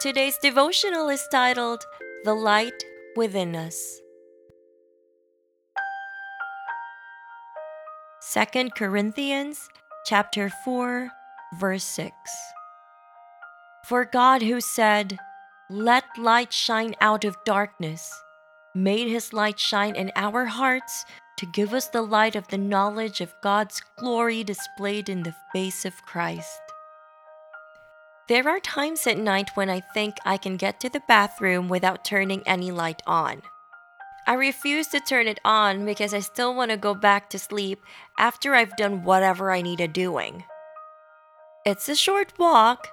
Today's devotional is titled The Light Within Us. 2 Corinthians chapter 4 verse 6 For God who said, "Let light shine out of darkness," made his light shine in our hearts to give us the light of the knowledge of God's glory displayed in the face of Christ. There are times at night when I think I can get to the bathroom without turning any light on. I refuse to turn it on because I still want to go back to sleep after I've done whatever I need to doing. It's a short walk,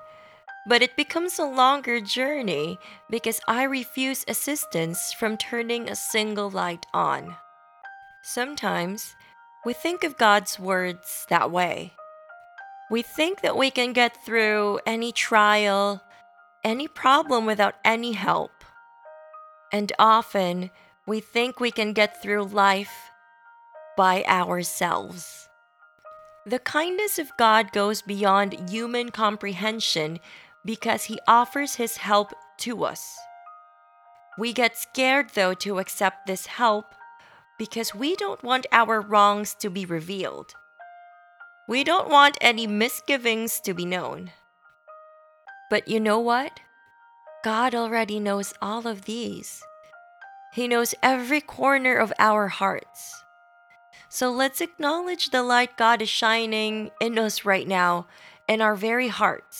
but it becomes a longer journey because I refuse assistance from turning a single light on. Sometimes we think of God's words that way. We think that we can get through any trial, any problem without any help. And often we think we can get through life by ourselves. The kindness of God goes beyond human comprehension because He offers His help to us. We get scared, though, to accept this help because we don't want our wrongs to be revealed. We don't want any misgivings to be known. But you know what? God already knows all of these. He knows every corner of our hearts. So let's acknowledge the light God is shining in us right now, in our very hearts.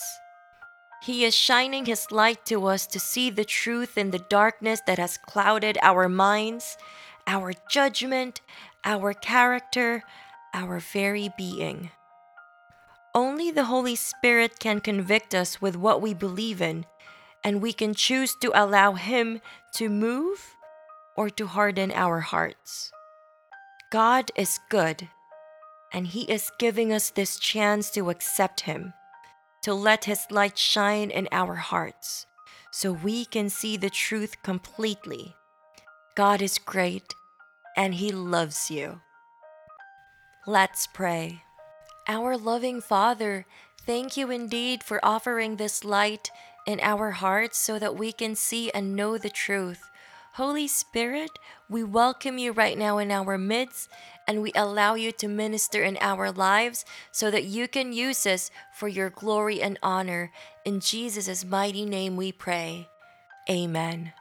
He is shining His light to us to see the truth in the darkness that has clouded our minds, our judgment, our character, our very being. Only the Holy Spirit can convict us with what we believe in, and we can choose to allow Him to move or to harden our hearts. God is good, and He is giving us this chance to accept Him, to let His light shine in our hearts, so we can see the truth completely. God is great and He loves you. Let's pray. Our loving Father, thank you indeed for offering this light in our hearts so that we can see and know the truth. Holy Spirit, we welcome you right now in our midst and we allow you to minister in our lives so that you can use us for your glory and honor. In Jesus' mighty name we pray. Amen.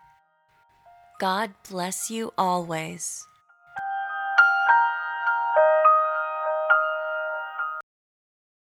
God bless you always.